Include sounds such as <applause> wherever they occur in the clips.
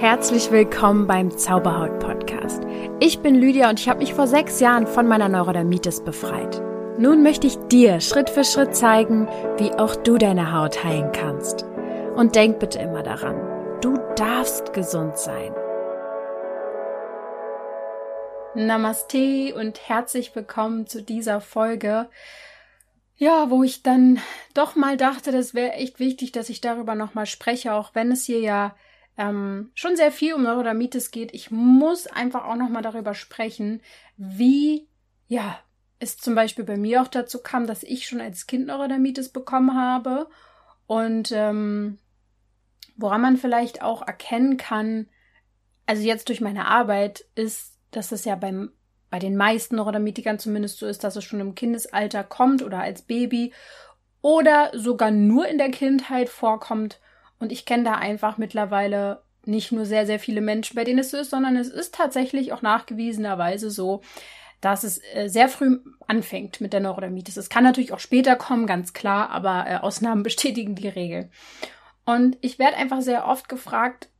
Herzlich willkommen beim Zauberhaut Podcast. Ich bin Lydia und ich habe mich vor sechs Jahren von meiner Neurodermitis befreit. Nun möchte ich dir Schritt für Schritt zeigen, wie auch du deine Haut heilen kannst. Und denk bitte immer daran, du darfst gesund sein. Namaste und herzlich willkommen zu dieser Folge. Ja, wo ich dann doch mal dachte, das wäre echt wichtig, dass ich darüber nochmal spreche, auch wenn es hier ja ähm, schon sehr viel um Neurodermitis geht. Ich muss einfach auch nochmal darüber sprechen, wie, ja, es zum Beispiel bei mir auch dazu kam, dass ich schon als Kind Neurodermitis bekommen habe und ähm, woran man vielleicht auch erkennen kann, also jetzt durch meine Arbeit, ist, dass es ja beim bei den meisten Neurodermitikern zumindest so ist, dass es schon im Kindesalter kommt oder als Baby oder sogar nur in der Kindheit vorkommt und ich kenne da einfach mittlerweile nicht nur sehr, sehr viele Menschen, bei denen es so ist, sondern es ist tatsächlich auch nachgewiesenerweise so, dass es äh, sehr früh anfängt mit der Neurodermitis. Es kann natürlich auch später kommen, ganz klar, aber äh, Ausnahmen <laughs> bestätigen die Regel. Und ich werde einfach sehr oft gefragt,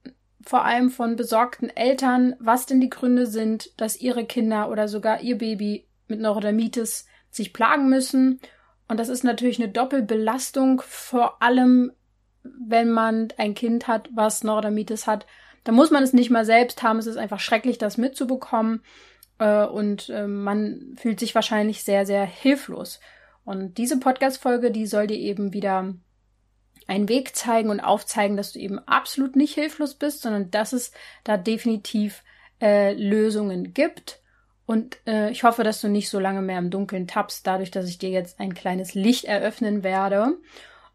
vor allem von besorgten Eltern, was denn die Gründe sind, dass ihre Kinder oder sogar ihr Baby mit Neurodermitis sich plagen müssen. Und das ist natürlich eine Doppelbelastung, vor allem wenn man ein Kind hat, was Neurodermitis hat, dann muss man es nicht mal selbst haben. Es ist einfach schrecklich, das mitzubekommen. Äh, und äh, man fühlt sich wahrscheinlich sehr, sehr hilflos. Und diese Podcast-Folge, die soll dir eben wieder einen Weg zeigen und aufzeigen, dass du eben absolut nicht hilflos bist, sondern dass es da definitiv äh, Lösungen gibt. Und äh, ich hoffe, dass du nicht so lange mehr im Dunkeln tappst, dadurch, dass ich dir jetzt ein kleines Licht eröffnen werde.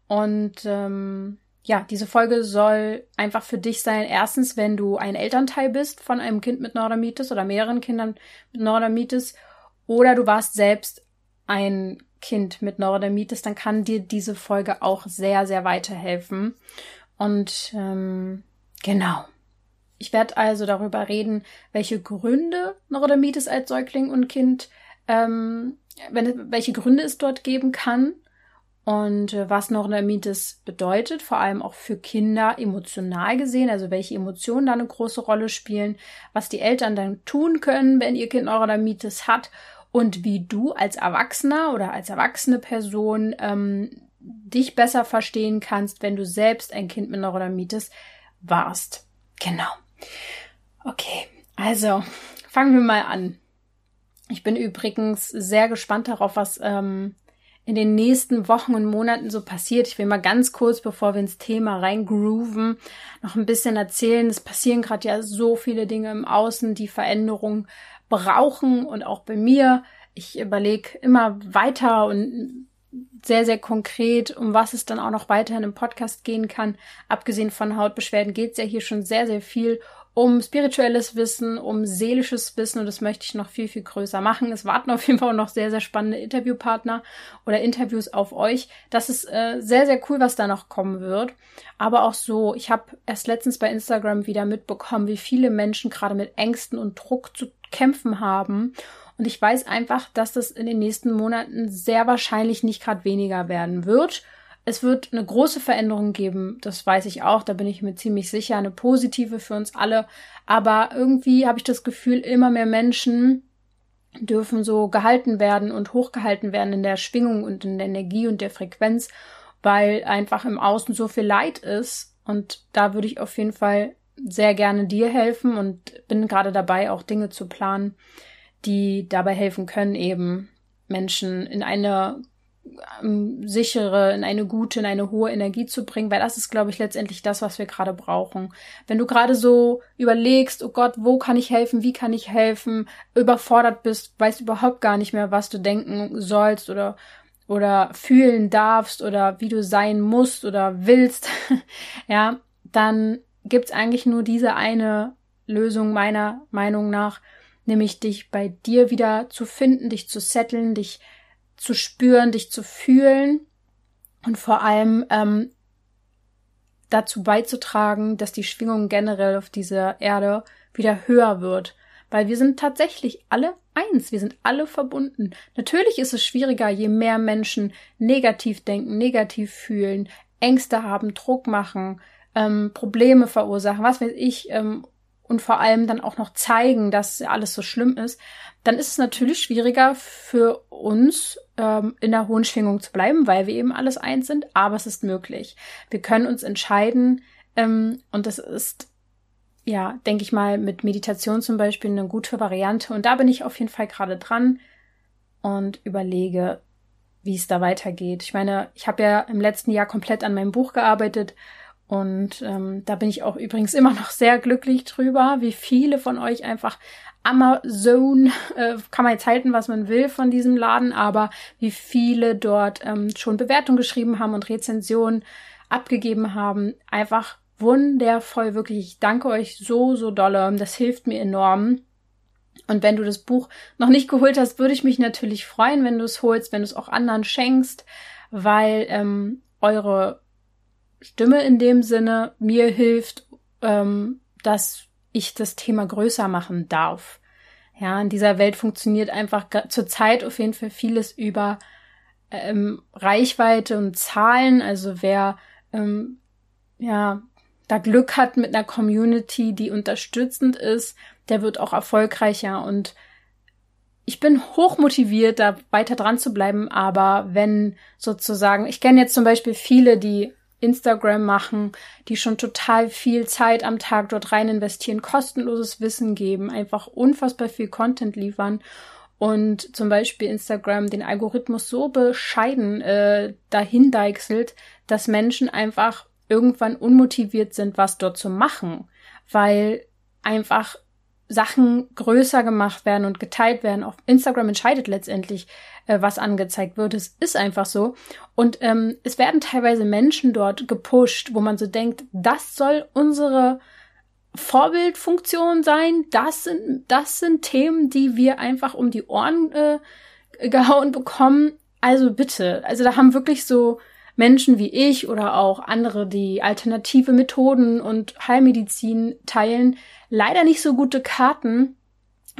Und ähm, ja, diese Folge soll einfach für dich sein. Erstens, wenn du ein Elternteil bist von einem Kind mit Neurodermitis oder mehreren Kindern mit Neurodermitis oder du warst selbst ein Kind mit Neurodermitis, dann kann dir diese Folge auch sehr, sehr weiterhelfen. Und ähm, genau. Ich werde also darüber reden, welche Gründe Neurodermitis als Säugling und Kind, ähm, wenn, welche Gründe es dort geben kann und äh, was Neurodermitis bedeutet, vor allem auch für Kinder emotional gesehen, also welche Emotionen da eine große Rolle spielen, was die Eltern dann tun können, wenn ihr Kind Neurodermitis hat und wie du als Erwachsener oder als erwachsene Person ähm, dich besser verstehen kannst, wenn du selbst ein Kind mit Neurodermitis warst. Genau. Okay, also fangen wir mal an. Ich bin übrigens sehr gespannt darauf, was ähm, in den nächsten Wochen und Monaten so passiert. Ich will mal ganz kurz, bevor wir ins Thema reingrooven, noch ein bisschen erzählen. Es passieren gerade ja so viele Dinge im Außen, die Veränderung brauchen und auch bei mir. Ich überlege immer weiter und sehr, sehr konkret, um was es dann auch noch weiterhin im Podcast gehen kann. Abgesehen von Hautbeschwerden geht es ja hier schon sehr, sehr viel um spirituelles Wissen, um seelisches Wissen und das möchte ich noch viel, viel größer machen. Es warten auf jeden Fall noch sehr, sehr spannende Interviewpartner oder Interviews auf euch. Das ist äh, sehr, sehr cool, was da noch kommen wird. Aber auch so, ich habe erst letztens bei Instagram wieder mitbekommen, wie viele Menschen gerade mit Ängsten und Druck zu kämpfen haben. Und ich weiß einfach, dass das in den nächsten Monaten sehr wahrscheinlich nicht gerade weniger werden wird es wird eine große Veränderung geben, das weiß ich auch, da bin ich mir ziemlich sicher, eine positive für uns alle. Aber irgendwie habe ich das Gefühl, immer mehr Menschen dürfen so gehalten werden und hochgehalten werden in der Schwingung und in der Energie und der Frequenz, weil einfach im Außen so viel Leid ist. Und da würde ich auf jeden Fall sehr gerne dir helfen und bin gerade dabei, auch Dinge zu planen, die dabei helfen können, eben Menschen in eine sichere, in eine gute, in eine hohe Energie zu bringen, weil das ist, glaube ich, letztendlich das, was wir gerade brauchen. Wenn du gerade so überlegst, oh Gott, wo kann ich helfen, wie kann ich helfen, überfordert bist, weißt überhaupt gar nicht mehr, was du denken sollst oder oder fühlen darfst oder wie du sein musst oder willst, <laughs> ja, dann gibt's eigentlich nur diese eine Lösung meiner Meinung nach, nämlich dich bei dir wieder zu finden, dich zu setteln, dich zu spüren, dich zu fühlen und vor allem ähm, dazu beizutragen, dass die Schwingung generell auf dieser Erde wieder höher wird. Weil wir sind tatsächlich alle eins, wir sind alle verbunden. Natürlich ist es schwieriger, je mehr Menschen negativ denken, negativ fühlen, Ängste haben, Druck machen, ähm, Probleme verursachen, was weiß ich, ähm, und vor allem dann auch noch zeigen, dass alles so schlimm ist, dann ist es natürlich schwieriger für uns ähm, in der hohen Schwingung zu bleiben, weil wir eben alles eins sind, aber es ist möglich. Wir können uns entscheiden ähm, und das ist ja, denke ich mal, mit Meditation zum Beispiel eine gute Variante. Und da bin ich auf jeden Fall gerade dran und überlege, wie es da weitergeht. Ich meine, ich habe ja im letzten Jahr komplett an meinem Buch gearbeitet und ähm, da bin ich auch übrigens immer noch sehr glücklich drüber, wie viele von euch einfach Amazon, äh, kann man jetzt halten, was man will von diesem Laden, aber wie viele dort ähm, schon Bewertungen geschrieben haben und Rezensionen abgegeben haben. Einfach wundervoll, wirklich. Ich danke euch so, so dolle. Das hilft mir enorm. Und wenn du das Buch noch nicht geholt hast, würde ich mich natürlich freuen, wenn du es holst, wenn du es auch anderen schenkst, weil ähm, eure Stimme in dem Sinne mir hilft, ähm, dass ich das Thema größer machen darf. Ja, in dieser Welt funktioniert einfach zurzeit auf jeden Fall vieles über ähm, Reichweite und Zahlen. Also wer ähm, ja da Glück hat mit einer Community, die unterstützend ist, der wird auch erfolgreicher und ich bin hoch motiviert, da weiter dran zu bleiben, aber wenn sozusagen, ich kenne jetzt zum Beispiel viele, die Instagram machen, die schon total viel Zeit am Tag dort rein investieren, kostenloses Wissen geben, einfach unfassbar viel Content liefern und zum Beispiel Instagram den Algorithmus so bescheiden äh, dahin deichselt, dass Menschen einfach irgendwann unmotiviert sind, was dort zu machen, weil einfach Sachen größer gemacht werden und geteilt werden. Auf Instagram entscheidet letztendlich, äh, was angezeigt wird. Es ist einfach so. Und ähm, es werden teilweise Menschen dort gepusht, wo man so denkt, das soll unsere Vorbildfunktion sein. Das sind, das sind Themen, die wir einfach um die Ohren äh, gehauen bekommen. Also bitte. Also da haben wirklich so Menschen wie ich oder auch andere, die alternative Methoden und Heilmedizin teilen, leider nicht so gute Karten,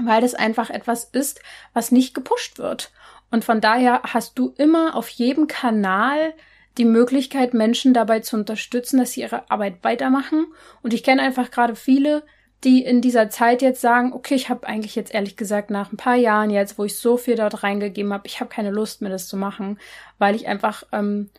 weil das einfach etwas ist, was nicht gepusht wird. Und von daher hast du immer auf jedem Kanal die Möglichkeit, Menschen dabei zu unterstützen, dass sie ihre Arbeit weitermachen. Und ich kenne einfach gerade viele, die in dieser Zeit jetzt sagen, okay, ich habe eigentlich jetzt ehrlich gesagt nach ein paar Jahren jetzt, wo ich so viel dort reingegeben habe, ich habe keine Lust mehr, das zu machen, weil ich einfach ähm,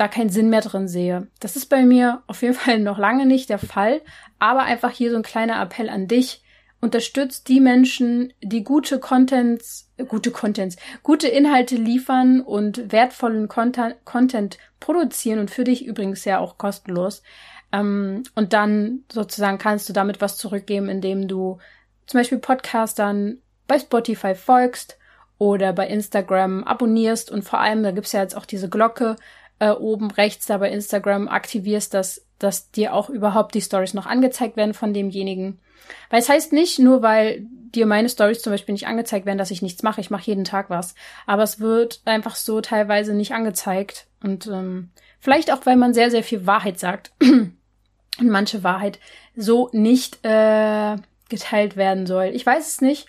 da keinen Sinn mehr drin sehe. Das ist bei mir auf jeden <laughs> Fall noch lange nicht der Fall, aber einfach hier so ein kleiner Appell an dich. Unterstützt die Menschen, die gute Contents, gute Contents, gute Inhalte liefern und wertvollen Content, Content produzieren und für dich übrigens ja auch kostenlos. Ähm, und dann sozusagen kannst du damit was zurückgeben, indem du zum Beispiel Podcastern bei Spotify folgst oder bei Instagram abonnierst und vor allem, da gibt's ja jetzt auch diese Glocke, äh, oben rechts da bei Instagram aktivierst, dass, dass dir auch überhaupt die Stories noch angezeigt werden von demjenigen. Weil es heißt nicht, nur weil dir meine Stories zum Beispiel nicht angezeigt werden, dass ich nichts mache. Ich mache jeden Tag was. Aber es wird einfach so teilweise nicht angezeigt. Und ähm, vielleicht auch, weil man sehr, sehr viel Wahrheit sagt. <clears throat> und manche Wahrheit so nicht äh, geteilt werden soll. Ich weiß es nicht.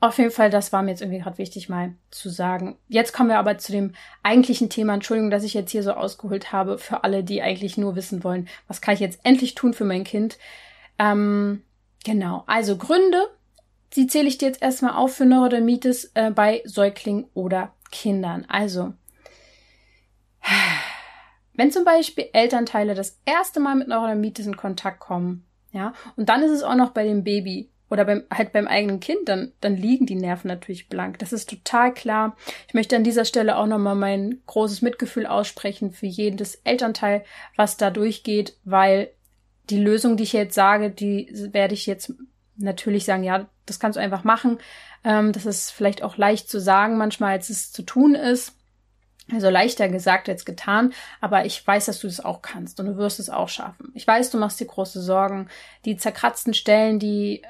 Auf jeden Fall, das war mir jetzt irgendwie gerade wichtig mal zu sagen. Jetzt kommen wir aber zu dem eigentlichen Thema. Entschuldigung, dass ich jetzt hier so ausgeholt habe für alle, die eigentlich nur wissen wollen, was kann ich jetzt endlich tun für mein Kind. Ähm, genau, also Gründe, die zähle ich dir jetzt erstmal auf für Neurodermitis äh, bei Säuglingen oder Kindern. Also, wenn zum Beispiel Elternteile das erste Mal mit Neurodermitis in Kontakt kommen, ja, und dann ist es auch noch bei dem Baby oder beim, halt beim eigenen Kind, dann, dann liegen die Nerven natürlich blank. Das ist total klar. Ich möchte an dieser Stelle auch nochmal mein großes Mitgefühl aussprechen für jedes Elternteil, was da durchgeht, weil die Lösung, die ich jetzt sage, die werde ich jetzt natürlich sagen, ja, das kannst du einfach machen. Ähm, das ist vielleicht auch leicht zu sagen manchmal, als es zu tun ist. Also leichter gesagt als getan, aber ich weiß, dass du das auch kannst und du wirst es auch schaffen. Ich weiß, du machst dir große Sorgen. Die zerkratzten Stellen, die äh,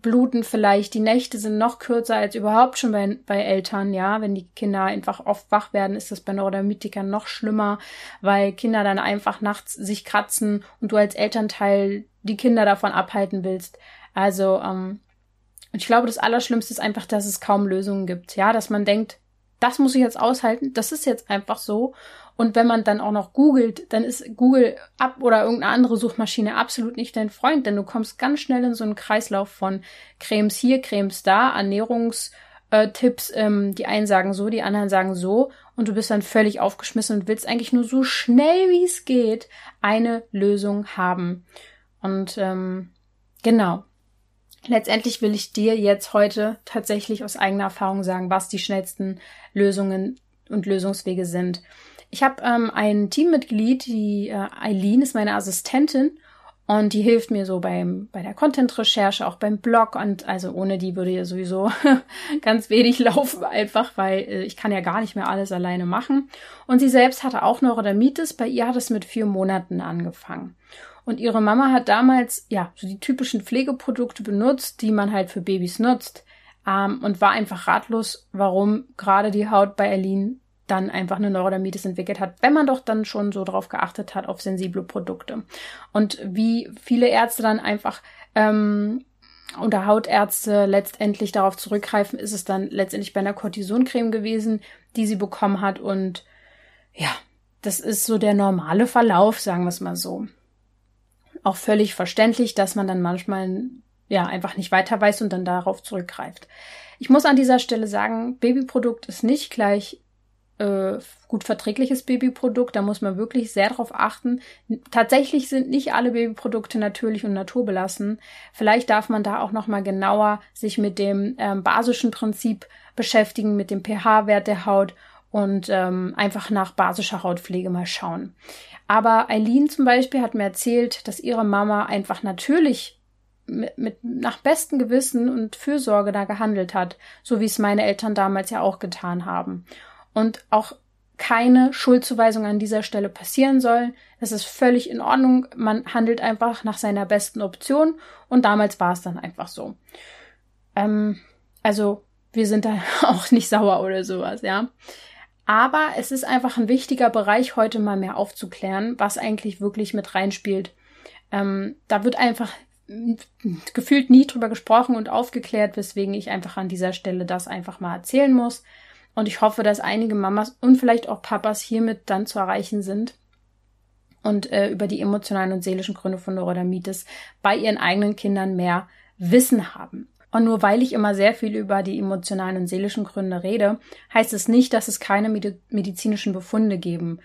bluten vielleicht, die Nächte sind noch kürzer als überhaupt schon bei, bei Eltern, ja. Wenn die Kinder einfach oft wach werden, ist das bei Neurodermitikern noch schlimmer, weil Kinder dann einfach nachts sich kratzen und du als Elternteil die Kinder davon abhalten willst. Also, ähm, ich glaube, das Allerschlimmste ist einfach, dass es kaum Lösungen gibt, ja, dass man denkt, das muss ich jetzt aushalten, das ist jetzt einfach so Und wenn man dann auch noch googelt, dann ist Google ab oder irgendeine andere Suchmaschine absolut nicht dein Freund, denn du kommst ganz schnell in so einen Kreislauf von Cremes hier, Cremes da, Ernährungstipps, ähm, die einen sagen so, die anderen sagen so und du bist dann völlig aufgeschmissen und willst eigentlich nur so schnell wie es geht eine Lösung haben. Und ähm, genau, Letztendlich will ich dir jetzt heute tatsächlich aus eigener Erfahrung sagen, was die schnellsten Lösungen und Lösungswege sind. Ich habe ähm, ein Teammitglied, die äh, Eileen ist meine Assistentin und die hilft mir so beim bei der Content-Recherche, auch beim Blog und also ohne die würde ja sowieso <laughs> ganz wenig laufen, einfach weil äh, ich kann ja gar nicht mehr alles alleine machen. Und sie selbst hatte auch Neurodermitis. Bei ihr hat es mit vier Monaten angefangen. Und ihre Mama hat damals, ja, so die typischen Pflegeprodukte benutzt, die man halt für Babys nutzt. Ähm, und war einfach ratlos, warum gerade die Haut bei Erlin dann einfach eine Neurodermitis entwickelt hat, wenn man doch dann schon so drauf geachtet hat, auf sensible Produkte. Und wie viele Ärzte dann einfach ähm, oder Hautärzte letztendlich darauf zurückgreifen, ist es dann letztendlich bei einer Cortisoncreme gewesen, die sie bekommen hat. Und ja, das ist so der normale Verlauf, sagen wir es mal so auch völlig verständlich, dass man dann manchmal ja einfach nicht weiter weiß und dann darauf zurückgreift. Ich muss an dieser Stelle sagen, Babyprodukt ist nicht gleich äh, gut verträgliches Babyprodukt. Da muss man wirklich sehr darauf achten. Tatsächlich sind nicht alle Babyprodukte natürlich und naturbelassen. Vielleicht darf man da auch noch mal genauer sich mit dem ähm, basischen Prinzip beschäftigen, mit dem pH-Wert der Haut und ähm, einfach nach basischer Hautpflege mal schauen. Aber Eileen zum Beispiel hat mir erzählt, dass ihre Mama einfach natürlich mit, mit nach bestem Gewissen und Fürsorge da gehandelt hat, so wie es meine Eltern damals ja auch getan haben. Und auch keine Schuldzuweisung an dieser Stelle passieren soll. Das ist völlig in Ordnung. Man handelt einfach nach seiner besten Option und damals war es dann einfach so. Ähm, also wir sind da <laughs> auch nicht sauer oder sowas, ja. Aber es ist einfach ein wichtiger Bereich, heute mal mehr aufzuklären, was eigentlich wirklich mit reinspielt. Ähm, da wird einfach gefühlt nie drüber gesprochen und aufgeklärt, weswegen ich einfach an dieser Stelle das einfach mal erzählen muss. Und ich hoffe, dass einige Mamas und vielleicht auch Papas hiermit dann zu erreichen sind und äh, über die emotionalen und seelischen Gründe von Neurodermitis bei ihren eigenen Kindern mehr Wissen haben. Und nur weil ich immer sehr viel über die emotionalen und seelischen Gründe rede, heißt es nicht, dass es keine medizinischen Befunde geben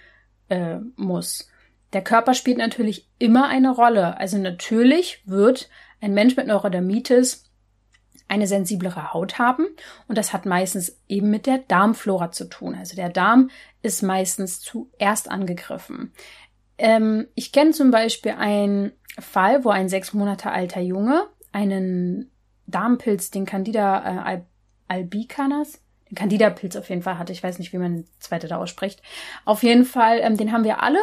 äh, muss. Der Körper spielt natürlich immer eine Rolle. Also natürlich wird ein Mensch mit Neurodermitis eine sensiblere Haut haben und das hat meistens eben mit der Darmflora zu tun. Also der Darm ist meistens zuerst angegriffen. Ähm, ich kenne zum Beispiel einen Fall, wo ein sechs Monate alter Junge einen Darmpilz, den Candida äh, albicanas, den Candida-Pilz auf jeden Fall hatte. Ich weiß nicht, wie man den zweite da ausspricht. Auf jeden Fall, ähm, den haben wir alle.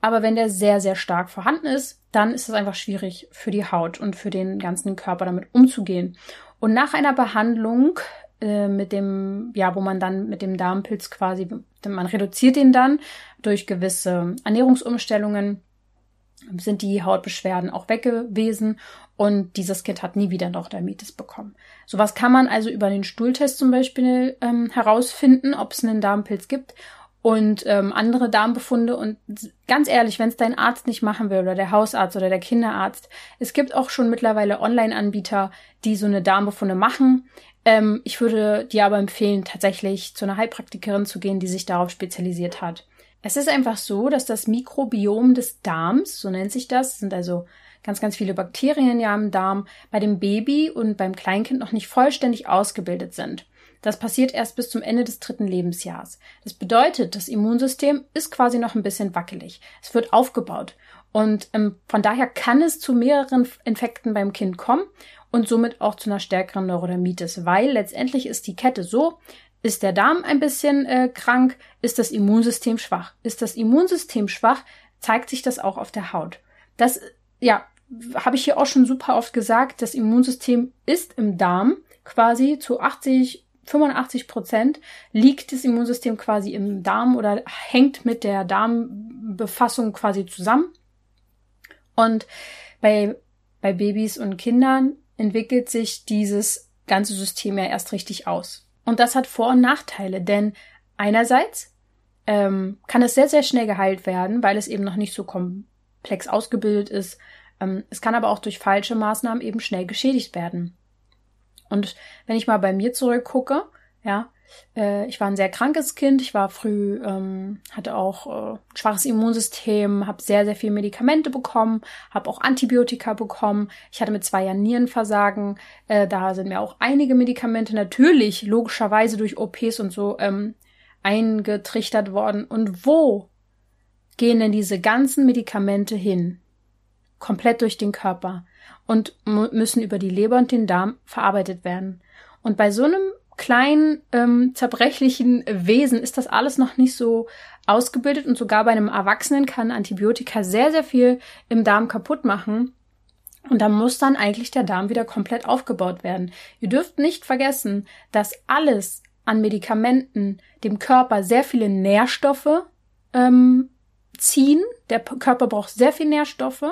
Aber wenn der sehr, sehr stark vorhanden ist, dann ist es einfach schwierig für die Haut und für den ganzen Körper damit umzugehen. Und nach einer Behandlung äh, mit dem, ja, wo man dann mit dem Darmpilz quasi, man reduziert ihn dann durch gewisse Ernährungsumstellungen, sind die Hautbeschwerden auch weg gewesen und dieses Kind hat nie wieder noch Dermitis bekommen. Sowas kann man also über den Stuhltest zum Beispiel ähm, herausfinden, ob es einen Darmpilz gibt und ähm, andere Darmbefunde. Und ganz ehrlich, wenn es dein Arzt nicht machen will oder der Hausarzt oder der Kinderarzt, es gibt auch schon mittlerweile Online-Anbieter, die so eine Darmbefunde machen. Ähm, ich würde dir aber empfehlen, tatsächlich zu einer Heilpraktikerin zu gehen, die sich darauf spezialisiert hat. Es ist einfach so, dass das Mikrobiom des Darms, so nennt sich das, sind also ganz, ganz viele Bakterien ja im Darm, bei dem Baby und beim Kleinkind noch nicht vollständig ausgebildet sind. Das passiert erst bis zum Ende des dritten Lebensjahrs. Das bedeutet, das Immunsystem ist quasi noch ein bisschen wackelig. Es wird aufgebaut. Und ähm, von daher kann es zu mehreren Infekten beim Kind kommen und somit auch zu einer stärkeren Neurodermitis, weil letztendlich ist die Kette so, ist der Darm ein bisschen äh, krank, ist das Immunsystem schwach. Ist das Immunsystem schwach, zeigt sich das auch auf der Haut. Das ja, habe ich hier auch schon super oft gesagt, das Immunsystem ist im Darm quasi zu 80, 85 Prozent liegt das Immunsystem quasi im Darm oder hängt mit der Darmbefassung quasi zusammen. Und bei, bei Babys und Kindern entwickelt sich dieses ganze System ja erst richtig aus. Und das hat Vor- und Nachteile, denn einerseits ähm, kann es sehr, sehr schnell geheilt werden, weil es eben noch nicht so komplex ausgebildet ist. Ähm, es kann aber auch durch falsche Maßnahmen eben schnell geschädigt werden. Und wenn ich mal bei mir zurückgucke, ja, äh, ich war ein sehr krankes Kind, ich war früh, ähm, hatte auch äh, schwaches Immunsystem, habe sehr, sehr viel Medikamente bekommen, habe auch Antibiotika bekommen. Ich hatte mit zwei Jahren Nierenversagen, äh, da sind mir auch einige Medikamente natürlich logischerweise durch OPs und so ähm, eingetrichtert worden. Und wo gehen denn diese ganzen Medikamente hin? Komplett durch den Körper und müssen über die Leber und den Darm verarbeitet werden. Und bei so einem kleinen, ähm, zerbrechlichen Wesen ist das alles noch nicht so ausgebildet und sogar bei einem Erwachsenen kann Antibiotika sehr, sehr viel im Darm kaputt machen. Und da muss dann eigentlich der Darm wieder komplett aufgebaut werden. Ihr dürft nicht vergessen, dass alles an Medikamenten dem Körper sehr viele Nährstoffe ähm, ziehen. Der Körper braucht sehr viel Nährstoffe,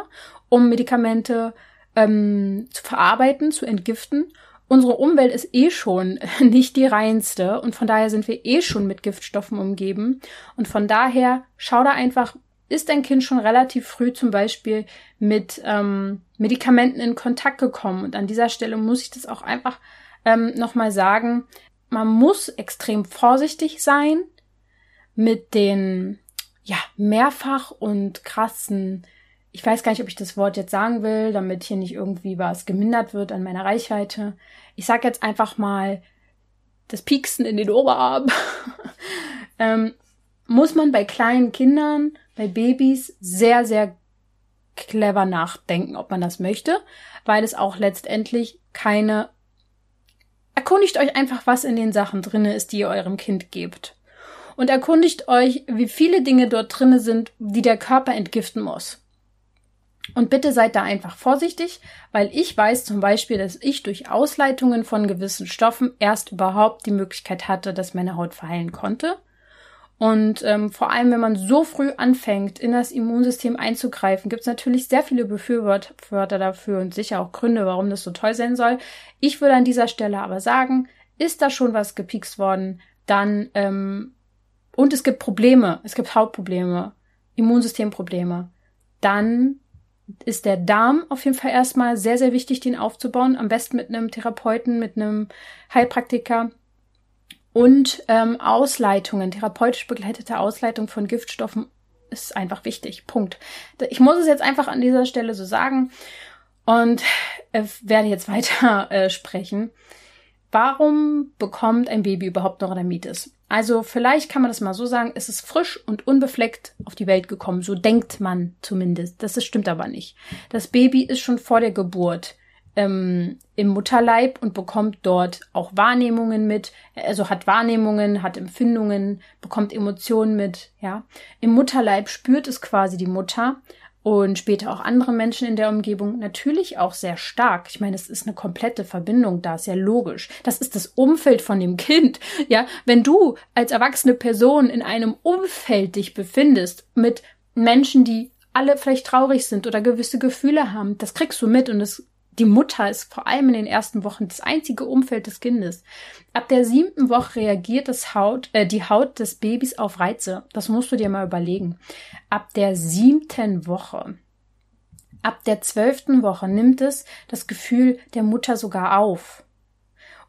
um Medikamente ähm, zu verarbeiten, zu entgiften. Unsere Umwelt ist eh schon <laughs> nicht die reinste und von daher sind wir eh schon mit Giftstoffen umgeben. Und von daher schau da einfach, ist dein Kind schon relativ früh zum Beispiel mit ähm, Medikamenten in Kontakt gekommen. Und an dieser Stelle muss ich das auch einfach ähm, nochmal sagen. Man muss extrem vorsichtig sein mit den ja, mehrfach und krassen ich weiß gar nicht, ob ich das Wort jetzt sagen will, damit hier nicht irgendwie was gemindert wird an meiner Reichweite. Ich sag jetzt einfach mal das Pieksen in den Oberarm. <laughs> ähm, muss man bei kleinen Kindern, bei Babys sehr, sehr clever nachdenken, ob man das möchte, weil es auch letztendlich keine Erkundigt euch einfach, was in den Sachen drinne ist, die ihr eurem Kind gebt. Und erkundigt euch, wie viele Dinge dort drinne sind, die der Körper entgiften muss. Und bitte seid da einfach vorsichtig, weil ich weiß zum Beispiel, dass ich durch Ausleitungen von gewissen Stoffen erst überhaupt die Möglichkeit hatte, dass meine Haut verheilen konnte. Und ähm, vor allem, wenn man so früh anfängt, in das Immunsystem einzugreifen, gibt es natürlich sehr viele Befürworter dafür und sicher auch Gründe, warum das so toll sein soll. Ich würde an dieser Stelle aber sagen, ist da schon was gepikst worden, dann ähm, und es gibt Probleme, es gibt Hautprobleme, Immunsystemprobleme, dann ist der Darm auf jeden Fall erstmal sehr, sehr wichtig, den aufzubauen. Am besten mit einem Therapeuten, mit einem Heilpraktiker. Und ähm, Ausleitungen, therapeutisch begleitete Ausleitung von Giftstoffen ist einfach wichtig. Punkt. Ich muss es jetzt einfach an dieser Stelle so sagen und äh, werde jetzt <laughs> weiter äh, sprechen. Warum bekommt ein Baby überhaupt Neurodermitis? Also vielleicht kann man das mal so sagen, es ist frisch und unbefleckt auf die Welt gekommen. So denkt man zumindest. Das ist, stimmt aber nicht. Das Baby ist schon vor der Geburt ähm, im Mutterleib und bekommt dort auch Wahrnehmungen mit, also hat Wahrnehmungen, hat Empfindungen, bekommt Emotionen mit, ja. Im Mutterleib spürt es quasi die Mutter und später auch andere Menschen in der Umgebung natürlich auch sehr stark. Ich meine, es ist eine komplette Verbindung da, ist ja logisch. Das ist das Umfeld von dem Kind. Ja, wenn du als erwachsene Person in einem Umfeld dich befindest mit Menschen, die alle vielleicht traurig sind oder gewisse Gefühle haben, das kriegst du mit und es die Mutter ist vor allem in den ersten Wochen das einzige Umfeld des Kindes. Ab der siebten Woche reagiert das Haut, äh, die Haut des Babys auf Reize. Das musst du dir mal überlegen. Ab der siebten Woche, ab der zwölften Woche nimmt es das Gefühl der Mutter sogar auf.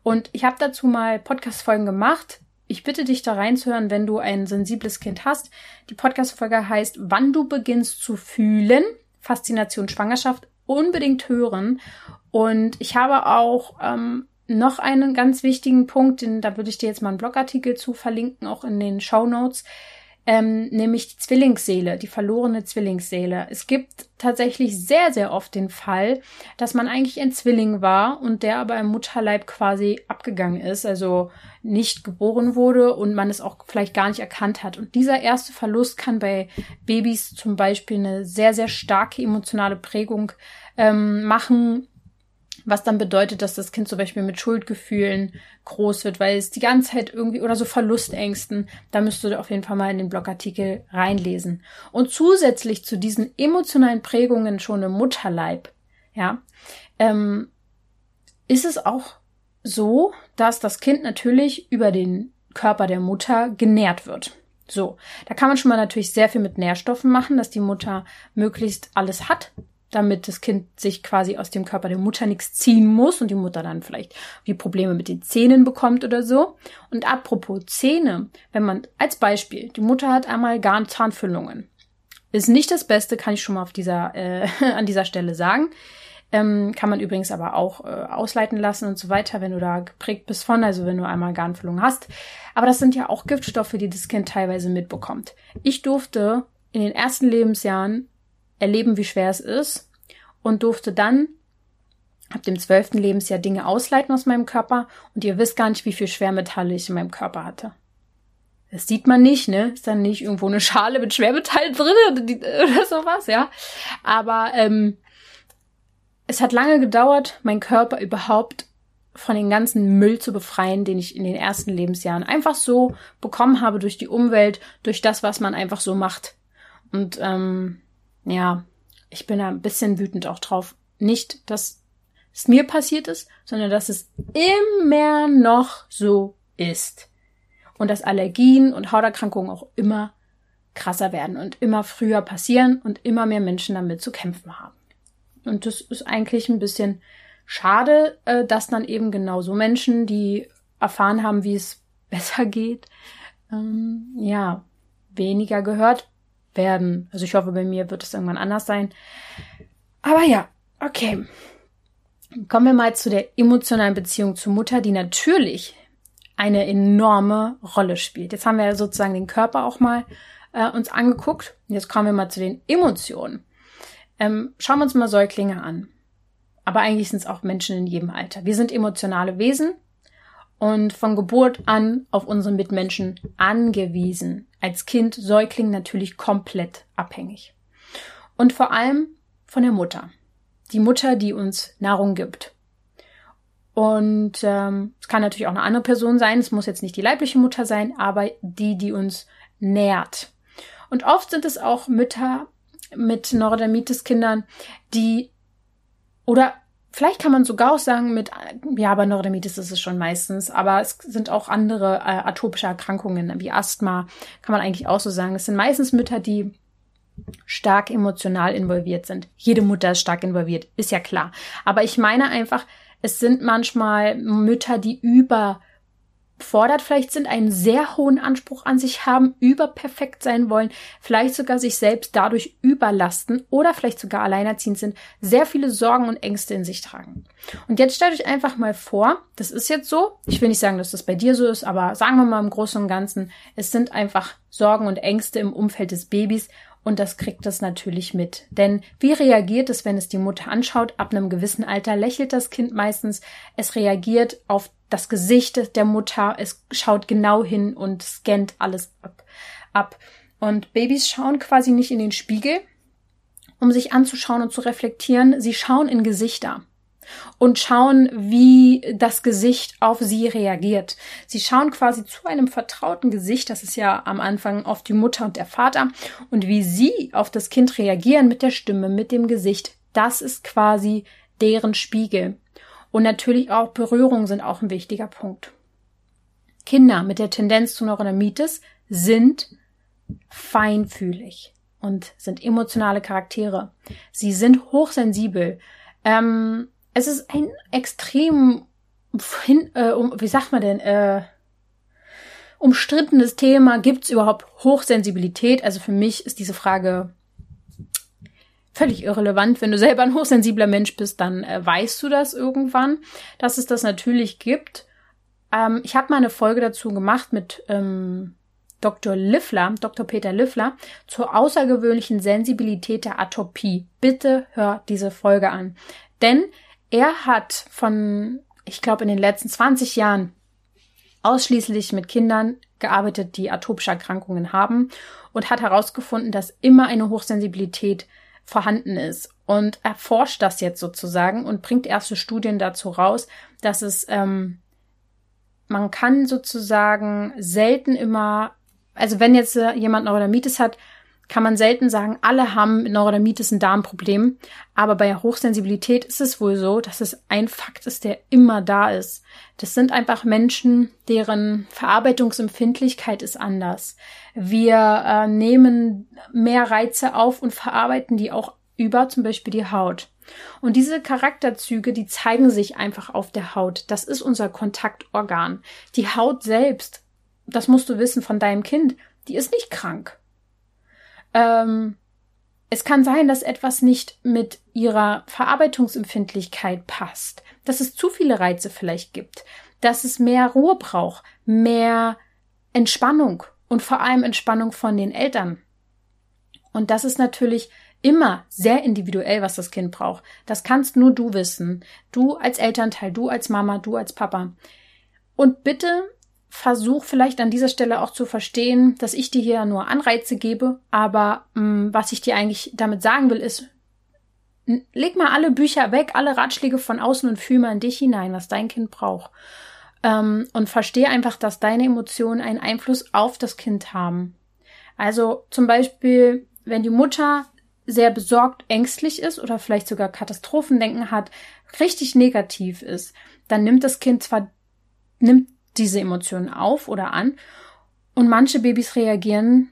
Und ich habe dazu mal Podcast-Folgen gemacht. Ich bitte dich da reinzuhören, wenn du ein sensibles Kind hast. Die Podcast-Folge heißt, wann du beginnst zu fühlen. Faszination Schwangerschaft unbedingt hören. Und ich habe auch ähm, noch einen ganz wichtigen Punkt, den, da würde ich dir jetzt mal einen Blogartikel zu verlinken, auch in den Show Notes, ähm, nämlich die Zwillingsseele, die verlorene Zwillingsseele. Es gibt tatsächlich sehr, sehr oft den Fall, dass man eigentlich ein Zwilling war und der aber im Mutterleib quasi abgegangen ist, also nicht geboren wurde und man es auch vielleicht gar nicht erkannt hat. Und dieser erste Verlust kann bei Babys zum Beispiel eine sehr, sehr starke emotionale Prägung ähm, machen was dann bedeutet, dass das Kind zum Beispiel mit Schuldgefühlen groß wird, weil es die ganze Zeit irgendwie oder so Verlustängsten, da müsst du auf jeden Fall mal in den Blogartikel reinlesen. Und zusätzlich zu diesen emotionalen Prägungen schon im Mutterleib, ja, ähm, ist es auch so, dass das Kind natürlich über den Körper der Mutter genährt wird. So, da kann man schon mal natürlich sehr viel mit Nährstoffen machen, dass die Mutter möglichst alles hat, damit das Kind sich quasi aus dem Körper der Mutter nichts ziehen muss und die Mutter dann vielleicht die Probleme mit den Zähnen bekommt oder so. Und apropos Zähne, wenn man als Beispiel, die Mutter hat einmal Garnzahnfüllungen. Ist nicht das Beste, kann ich schon mal auf dieser, äh, <laughs> an dieser Stelle sagen. Ähm, kann man übrigens aber auch äh, ausleiten lassen und so weiter, wenn du da geprägt bist von, also wenn du einmal Garnfüllung hast. Aber das sind ja auch Giftstoffe, die das Kind teilweise mitbekommt. Ich durfte in den ersten Lebensjahren erleben, wie schwer es ist und durfte dann ab dem zwölften Lebensjahr Dinge ausleiten aus meinem Körper und ihr wisst gar nicht, wie viel Schwermetalle ich in meinem Körper hatte. Das sieht man nicht, ne? Ist dann nicht irgendwo eine Schale mit Schwermetall drin oder, <laughs> oder sowas, ja. Aber ähm, es hat lange gedauert, meinen Körper überhaupt von den ganzen Müll zu befreien, den ich in den ersten Lebensjahren einfach so bekommen habe durch die Umwelt, durch das, was man einfach so macht. Und ähm, ja, ich bin ein bisschen wütend auch drauf. Nicht, dass es mir passiert ist, sondern dass es immer noch so ist. Und dass Allergien und Hauterkrankungen auch immer krasser werden und immer früher passieren und immer mehr Menschen damit zu kämpfen haben. Und das ist eigentlich ein bisschen schade, äh, dass dann eben genau so Menschen, die erfahren haben, wie es <laughs> besser geht, ähm, ja, weniger gehört werden. Also ich hoffe, bei mir wird es irgendwann anders sein. Aber ja, okay. Kommen wir mal zu der emotionalen Beziehung zur Mutter, die natürlich eine enorme Rolle spielt. Jetzt haben wir sozusagen den Körper auch mal äh, uns angeguckt. Jetzt kommen wir mal zu den Emotionen. Ähm, schauen wir uns mal Säuglinge an. Aber eigentlich sind es auch Menschen in jedem Alter. Wir sind emotionale Wesen und von Geburt an auf unsere Mitmenschen angewiesen. Als Kind, Säugling natürlich komplett abhängig. Und vor allem von der Mutter. Die Mutter, die uns Nahrung gibt. Und ähm, es kann natürlich auch eine andere Person sein. Es muss jetzt nicht die leibliche Mutter sein, aber die, die uns nährt. Und oft sind es auch Mütter mit Neurodermitis-Kindern, die oder vielleicht kann man sogar auch sagen mit, ja, bei Neurodermitis ist es schon meistens, aber es sind auch andere äh, atopische Erkrankungen wie Asthma, kann man eigentlich auch so sagen. Es sind meistens Mütter, die stark emotional involviert sind. Jede Mutter ist stark involviert, ist ja klar. Aber ich meine einfach, es sind manchmal Mütter, die über fordert vielleicht sind, einen sehr hohen Anspruch an sich haben, überperfekt sein wollen, vielleicht sogar sich selbst dadurch überlasten oder vielleicht sogar alleinerziehend sind, sehr viele Sorgen und Ängste in sich tragen. Und jetzt stellt euch einfach mal vor, das ist jetzt so, ich will nicht sagen, dass das bei dir so ist, aber sagen wir mal im Großen und Ganzen, es sind einfach Sorgen und Ängste im Umfeld des Babys und das kriegt es natürlich mit. Denn wie reagiert es, wenn es die Mutter anschaut? Ab einem gewissen Alter lächelt das Kind meistens. Es reagiert auf das Gesicht der Mutter. Es schaut genau hin und scannt alles ab. ab. Und Babys schauen quasi nicht in den Spiegel, um sich anzuschauen und zu reflektieren. Sie schauen in Gesichter und schauen, wie das Gesicht auf sie reagiert. Sie schauen quasi zu einem vertrauten Gesicht, das ist ja am Anfang oft die Mutter und der Vater, und wie sie auf das Kind reagieren mit der Stimme, mit dem Gesicht, das ist quasi deren Spiegel. Und natürlich auch Berührungen sind auch ein wichtiger Punkt. Kinder mit der Tendenz zu Neurodermitis sind feinfühlig und sind emotionale Charaktere. Sie sind hochsensibel. Ähm, es ist ein extrem, hin, äh, um, wie sagt man denn, äh, umstrittenes Thema. Gibt es überhaupt Hochsensibilität? Also für mich ist diese Frage völlig irrelevant. Wenn du selber ein hochsensibler Mensch bist, dann äh, weißt du das irgendwann, dass es das natürlich gibt. Ähm, ich habe mal eine Folge dazu gemacht mit ähm, Dr. Liffler, Dr. Peter Liffler, zur außergewöhnlichen Sensibilität der Atopie. Bitte hör diese Folge an. Denn er hat von, ich glaube, in den letzten 20 Jahren ausschließlich mit Kindern gearbeitet, die atopische Erkrankungen haben und hat herausgefunden, dass immer eine Hochsensibilität vorhanden ist. Und er forscht das jetzt sozusagen und bringt erste Studien dazu raus, dass es, ähm, man kann sozusagen selten immer, also wenn jetzt jemand Neurodermitis hat, kann man selten sagen, alle haben mit Neurodermitis ein Darmproblem. Aber bei Hochsensibilität ist es wohl so, dass es ein Fakt ist, der immer da ist. Das sind einfach Menschen, deren Verarbeitungsempfindlichkeit ist anders. Wir äh, nehmen mehr Reize auf und verarbeiten die auch über zum Beispiel die Haut. Und diese Charakterzüge, die zeigen sich einfach auf der Haut. Das ist unser Kontaktorgan. Die Haut selbst, das musst du wissen von deinem Kind, die ist nicht krank. Ähm, es kann sein, dass etwas nicht mit ihrer Verarbeitungsempfindlichkeit passt, dass es zu viele Reize vielleicht gibt, dass es mehr Ruhe braucht, mehr Entspannung und vor allem Entspannung von den Eltern. Und das ist natürlich immer sehr individuell, was das Kind braucht. Das kannst nur du wissen. Du als Elternteil, du als Mama, du als Papa. Und bitte versuch vielleicht an dieser Stelle auch zu verstehen, dass ich dir hier nur Anreize gebe, aber mh, mm, was ich dir eigentlich damit sagen will, ist, leg mal alle Bücher weg, alle Ratschläge von außen und fühl mal in dich hinein, was dein Kind braucht. Ähm, und verstehe einfach, dass deine Emotionen einen Einfluss auf das Kind haben. Also zum Beispiel, wenn die Mutter sehr besorgt, ängstlich ist oder vielleicht sogar Katastrophendenken hat, richtig negativ ist, dann nimmt das Kind zwar, nimmt diese Emotionen auf oder an und manche Babys reagieren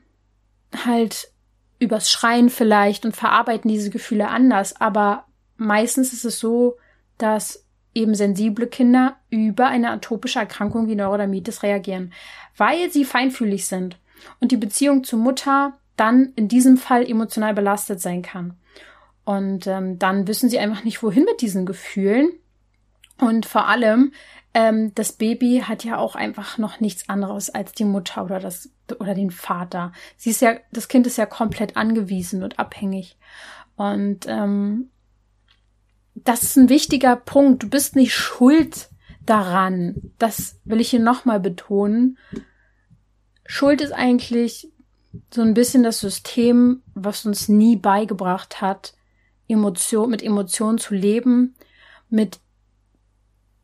halt übers Schreien vielleicht und verarbeiten diese Gefühle anders, aber meistens ist es so, dass eben sensible Kinder über eine atopische Erkrankung wie Neurodermitis reagieren, weil sie feinfühlig sind und die Beziehung zur Mutter dann in diesem Fall emotional belastet sein kann. Und ähm, dann wissen sie einfach nicht, wohin mit diesen Gefühlen. Und vor allem, ähm, das Baby hat ja auch einfach noch nichts anderes als die Mutter oder das oder den Vater. Sie ist ja, das Kind ist ja komplett angewiesen und abhängig. Und ähm, das ist ein wichtiger Punkt. Du bist nicht schuld daran. Das will ich hier nochmal betonen. Schuld ist eigentlich so ein bisschen das System, was uns nie beigebracht hat, Emotion, mit Emotionen zu leben, mit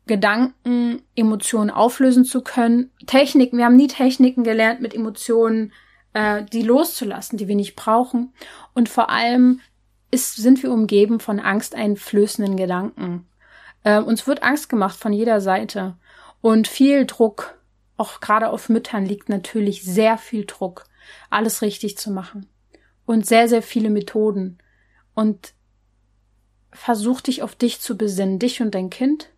Gedanken, Emotionen auflösen zu können. Techniken, wir haben nie Techniken gelernt, mit Emotionen äh, die loszulassen, die wir nicht brauchen. Und vor allem ist, sind wir umgeben von angsteinflößenden Gedanken. Äh, uns wird Angst gemacht von jeder Seite. Und viel Druck, auch gerade auf Müttern liegt natürlich sehr viel Druck alles richtig zu machen. Und sehr, sehr viele Methoden. Und versuch dich auf dich zu besinnen, dich und dein Kind.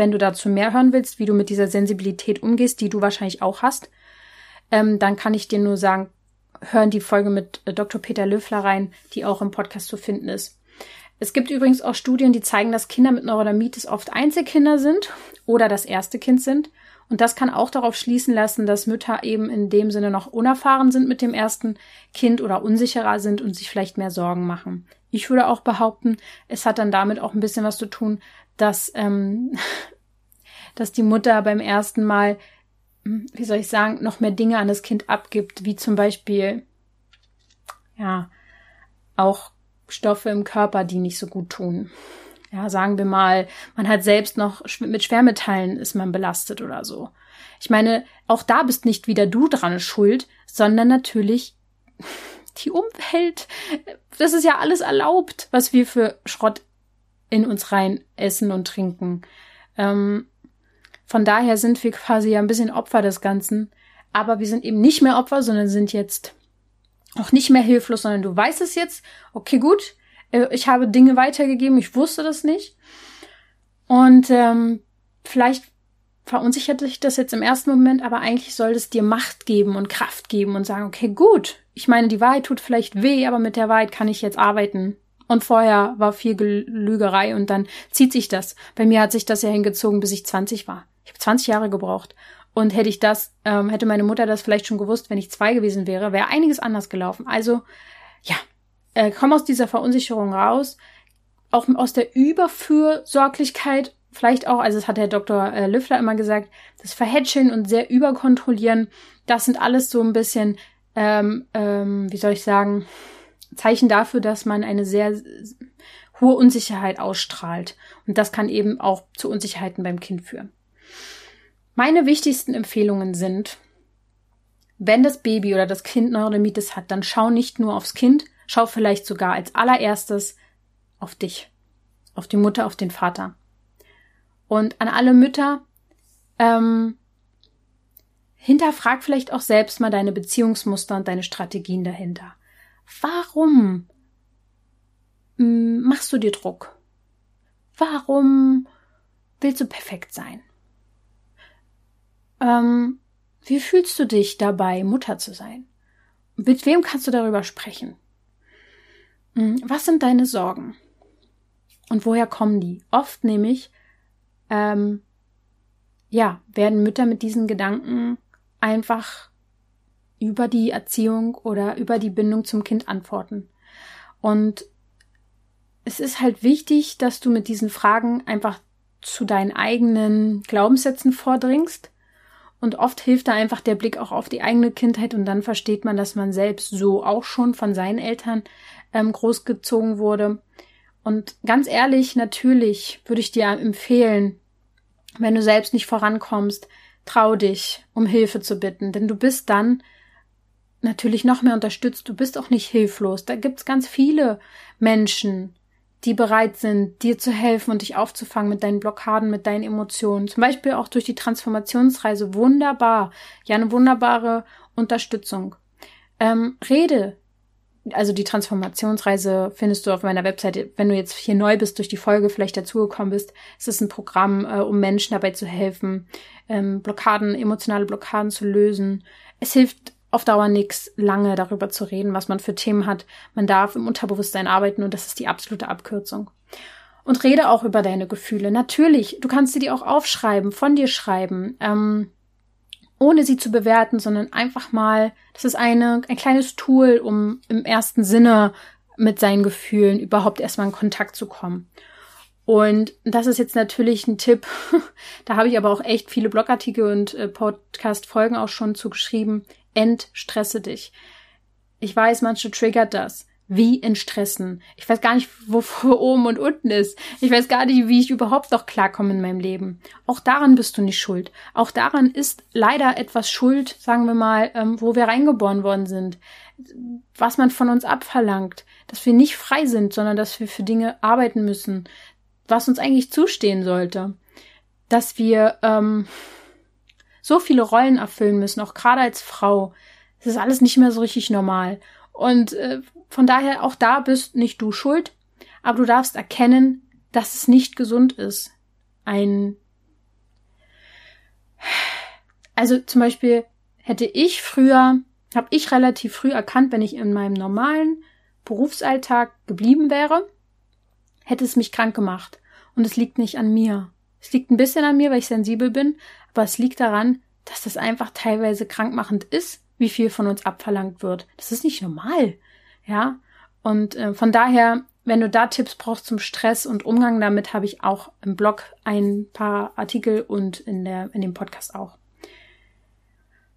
Wenn du dazu mehr hören willst, wie du mit dieser Sensibilität umgehst, die du wahrscheinlich auch hast, ähm, dann kann ich dir nur sagen, hören die Folge mit äh, Dr. Peter Löffler rein, die auch im Podcast zu finden ist. Es gibt übrigens auch Studien, die zeigen, dass Kinder mit Neurodermitis oft Einzelkinder sind oder das erste Kind sind und das kann auch darauf schließen lassen, dass Mütter eben in dem Sinne noch unerfahren sind mit dem ersten Kind oder unsicherer sind und sich vielleicht mehr Sorgen machen. Ich würde auch behaupten, es hat dann damit auch ein bisschen was zu tun, dass, ähm, <laughs> dass die Mutter beim ersten Mal, hm, wie soll ich sagen, noch mehr Dinge an das Kind abgibt, wie zum Beispiel, ja, auch Stoffe im Körper, die nicht so gut tun ja, sagen wir mal, man hat selbst noch mit Schwermetallen ist man belastet oder so. Ich meine, auch da bist nicht wieder du dran schuld, sondern natürlich die Umwelt. Das ist ja alles erlaubt, was wir für Schrott in uns rein essen und trinken. Ähm, von daher sind wir quasi ja ein bisschen Opfer des Ganzen. Aber wir sind eben nicht mehr Opfer, sondern sind jetzt auch nicht mehr hilflos, sondern du weißt es jetzt. Okay, gut, äh, ich habe Dinge weitergegeben, ich wusste das nicht. Und ähm, vielleicht verunsichert sich das jetzt im ersten Moment, aber eigentlich soll es dir Macht geben und Kraft geben und sagen, okay, gut, ich meine, die Wahrheit tut vielleicht weh, aber mit der Wahrheit kann ich jetzt arbeiten. Und vorher war viel Lügerei und dann zieht sich das. Bei mir hat sich das ja hingezogen, bis ich 20 war. Ich habe 20 Jahre gebraucht. Und hätte ich das, ähm, hätte meine Mutter das vielleicht schon gewusst, wenn ich zwei gewesen wäre, wäre einiges anders gelaufen. Also, ja, äh, komm aus dieser Verunsicherung raus, auch aus der Überfürsorglichkeit, vielleicht auch, also das hat der Dr. Äh, Lüffler immer gesagt, das Verhätscheln und sehr überkontrollieren, das sind alles so ein bisschen, ähm, ähm, wie soll ich sagen, Zeichen dafür, dass man eine sehr hohe Unsicherheit ausstrahlt. Und das kann eben auch zu Unsicherheiten beim Kind führen. Meine wichtigsten Empfehlungen sind, wenn das Baby oder das Kind Neurodermitis hat, dann schau nicht nur aufs Kind, schau vielleicht sogar als allererstes auf dich, auf die Mutter, auf den Vater. Und an alle Mütter, ähm, hinterfrag vielleicht auch selbst mal deine Beziehungsmuster und deine Strategien dahinter. Warum machst du dir Druck? Warum willst du perfekt sein? Ähm, wie fühlst du dich dabei, Mutter zu sein? Mit wem kannst du darüber sprechen? Hm, was sind deine Sorgen? Und woher kommen die? Oft nämlich, ähm, ja, werden Mütter mit diesen Gedanken einfach über die Erziehung oder über die Bindung zum Kind antworten. Und es ist halt wichtig, dass du mit diesen Fragen einfach zu deinen eigenen Glaubenssätzen vordringst und oft hilft da einfach der Blick auch auf die eigene Kindheit und dann versteht man, dass man selbst so auch schon von seinen Eltern ähm, großgezogen wurde. Und ganz ehrlich, natürlich würde ich dir empfehlen, wenn du selbst nicht vorankommst, trau dich, um Hilfe zu bitten, denn du bist dann natürlich noch mehr unterstützt. Du bist auch nicht hilflos. Da gibt's ganz viele Menschen, die bereit sind, dir zu helfen und dich aufzufangen mit deinen Blockaden, mit deinen Emotionen. Zum Beispiel auch durch die Transformationsreise. Wunderbar. Ja, eine wunderbare Unterstützung. Ähm, rede. Also die Transformationsreise findest du auf meiner Webseite. Wenn du jetzt hier neu bist, durch die Folge vielleicht dazugekommen bist, es ist ein Programm, äh, um Menschen dabei zu helfen, ähm, Blockaden, emotionale Blockaden zu lösen. Es hilft auf Dauer nichts, lange darüber zu reden, was man für Themen hat. Man darf im Unterbewusstsein arbeiten und das ist die absolute Abkürzung. Und rede auch über deine Gefühle. Natürlich, du kannst sie dir auch aufschreiben, von dir schreiben, ähm, ohne sie zu bewerten, sondern einfach mal, das ist eine, ein kleines Tool, um im ersten Sinne mit seinen Gefühlen überhaupt erstmal in Kontakt zu kommen. Und das ist jetzt natürlich ein Tipp. <laughs> da habe ich aber auch echt viele Blogartikel und äh, Podcast-Folgen auch schon zugeschrieben. Entstresse dich. Ich weiß, manche triggert das. Wie entstressen? Ich weiß gar nicht, wofür <laughs> oben und unten ist. Ich weiß gar nicht, wie ich überhaupt noch klarkomme in meinem Leben. Auch daran bist du nicht schuld. Auch daran ist leider etwas schuld, sagen wir mal, ähm, wo wir reingeboren worden sind. Was man von uns abverlangt. Dass wir nicht frei sind, sondern dass wir für Dinge arbeiten müssen. Was uns eigentlich zustehen sollte. Dass wir, ähm, so viele Rollen erfüllen müssen, auch gerade als Frau. Es ist alles nicht mehr so richtig normal. Und äh, von daher auch da bist nicht du schuld, aber du darfst erkennen, dass es nicht gesund ist. Ein also zum Beispiel hätte ich früher, habe ich relativ früh erkannt, wenn ich in meinem normalen Berufsalltag geblieben wäre, hätte es mich krank gemacht. Und es liegt nicht an mir. Es liegt ein bisschen an mir, weil ich sensibel bin, aber es liegt daran, dass das einfach teilweise krankmachend ist, wie viel von uns abverlangt wird. Das ist nicht normal. Ja. Und äh, von daher, wenn du da Tipps brauchst zum Stress und Umgang damit, habe ich auch im Blog ein paar Artikel und in, der, in dem Podcast auch.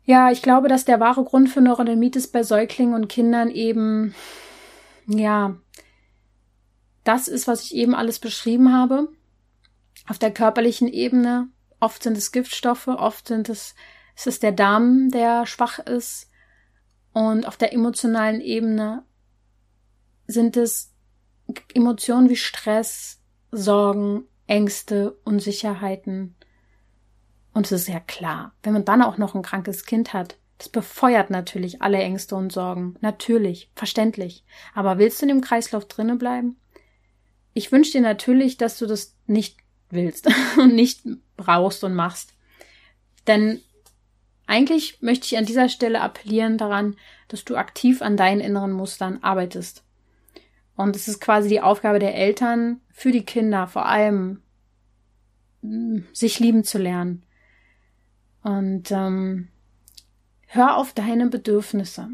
Ja, ich glaube, dass der wahre Grund für Neurodermitis bei Säuglingen und Kindern eben, ja, das ist, was ich eben alles beschrieben habe. Auf der körperlichen Ebene, Oft sind es Giftstoffe, oft sind es, ist es der Darm, der schwach ist. Und auf der emotionalen Ebene sind es Emotionen wie Stress, Sorgen, Ängste, Unsicherheiten. Und es ist ja klar, wenn man dann auch noch ein krankes Kind hat, das befeuert natürlich alle Ängste und Sorgen. Natürlich, verständlich. Aber willst du in dem Kreislauf drinnen bleiben? Ich wünsche dir natürlich, dass du das nicht willst <laughs> und nicht brauchst und machst. Denn eigentlich möchte ich an dieser Stelle appellieren daran, dass du aktiv an deinen inneren Mustern arbeitest. Und es ist quasi die Aufgabe der Eltern für die Kinder vor allem, sich lieben zu lernen. Und ähm, hör auf deine Bedürfnisse.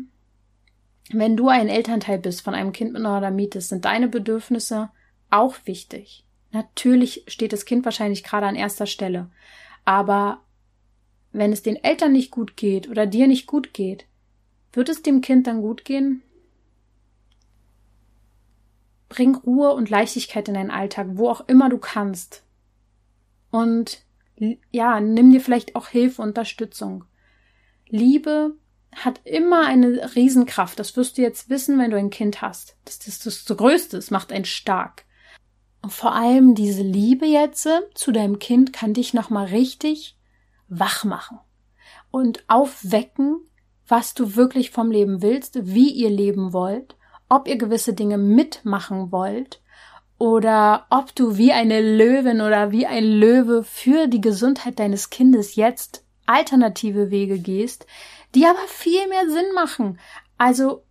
Wenn du ein Elternteil bist von einem Kind mit Neurodermitis, sind deine Bedürfnisse auch wichtig. Natürlich steht das Kind wahrscheinlich gerade an erster Stelle. Aber wenn es den Eltern nicht gut geht oder dir nicht gut geht, wird es dem Kind dann gut gehen? Bring Ruhe und Leichtigkeit in deinen Alltag, wo auch immer du kannst. Und ja, nimm dir vielleicht auch Hilfe, Unterstützung. Liebe hat immer eine Riesenkraft. Das wirst du jetzt wissen, wenn du ein Kind hast. Das ist das, Größte. Es macht einen stark. Und vor allem diese Liebe jetzt zu deinem Kind kann dich nochmal richtig wach machen und aufwecken, was du wirklich vom Leben willst, wie ihr leben wollt, ob ihr gewisse Dinge mitmachen wollt oder ob du wie eine Löwin oder wie ein Löwe für die Gesundheit deines Kindes jetzt alternative Wege gehst, die aber viel mehr Sinn machen. Also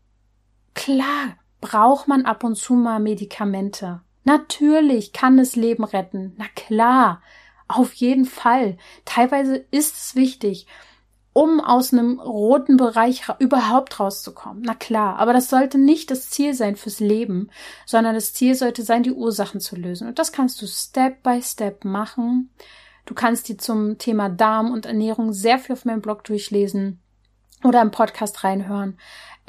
klar, braucht man ab und zu mal Medikamente. Natürlich kann es Leben retten. Na klar, auf jeden Fall. Teilweise ist es wichtig, um aus einem roten Bereich überhaupt rauszukommen. Na klar, aber das sollte nicht das Ziel sein fürs Leben, sondern das Ziel sollte sein, die Ursachen zu lösen. Und das kannst du Step by Step machen. Du kannst dir zum Thema Darm und Ernährung sehr viel auf meinem Blog durchlesen oder im Podcast reinhören.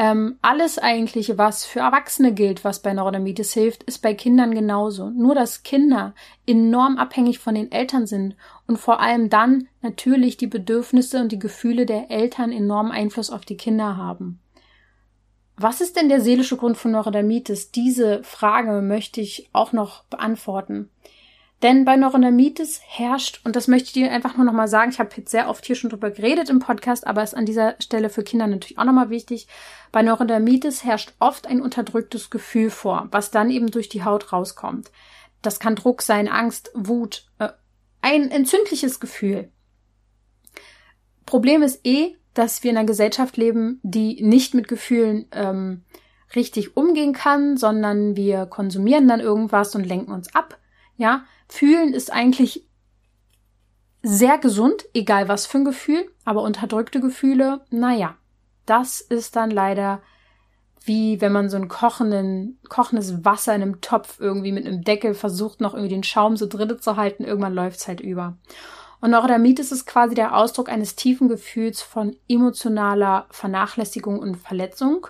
Ähm, alles eigentlich, was für Erwachsene gilt, was bei Neurodermitis hilft, ist bei Kindern genauso. Nur, dass Kinder enorm abhängig von den Eltern sind und vor allem dann natürlich die Bedürfnisse und die Gefühle der Eltern enormen Einfluss auf die Kinder haben. Was ist denn der seelische Grund von Neurodermitis? Diese Frage möchte ich auch noch beantworten. Denn bei Neurodermitis herrscht, und das möchte ich dir einfach nur nochmal sagen, ich habe jetzt sehr oft hier schon drüber geredet im Podcast, aber ist an dieser Stelle für Kinder natürlich auch nochmal wichtig. Bei Neurodermitis herrscht oft ein unterdrücktes Gefühl vor, was dann eben durch die Haut rauskommt. Das kann Druck sein, Angst, Wut, äh, ein entzündliches Gefühl. Problem ist eh, dass wir in einer Gesellschaft leben, die nicht mit Gefühlen ähm, richtig umgehen kann, sondern wir konsumieren dann irgendwas und lenken uns ab. Ja, Fühlen ist eigentlich sehr gesund, egal was für ein Gefühl, aber unterdrückte Gefühle, naja, das ist dann leider wie wenn man so ein kochenden, kochendes Wasser in einem Topf irgendwie mit einem Deckel versucht, noch irgendwie den Schaum so dritte zu halten, irgendwann läuft's halt über. Und Neurodermitis ist quasi der Ausdruck eines tiefen Gefühls von emotionaler Vernachlässigung und Verletzung.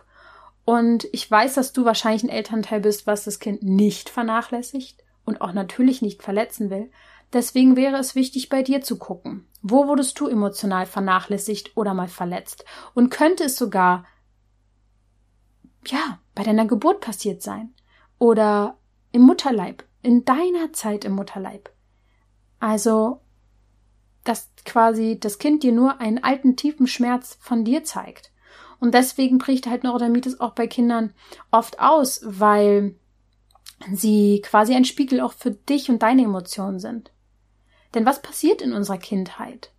Und ich weiß, dass du wahrscheinlich ein Elternteil bist, was das Kind nicht vernachlässigt und auch natürlich nicht verletzen will. Deswegen wäre es wichtig, bei dir zu gucken. Wo wurdest du emotional vernachlässigt oder mal verletzt? Und könnte es sogar, ja, bei deiner Geburt passiert sein? Oder im Mutterleib, in deiner Zeit im Mutterleib? Also, dass quasi das Kind dir nur einen alten, tiefen Schmerz von dir zeigt. Und deswegen bricht halt Neurodermitis auch bei Kindern oft aus, weil sie quasi ein Spiegel auch für dich und deine Emotionen sind. Denn was passiert in unserer Kindheit?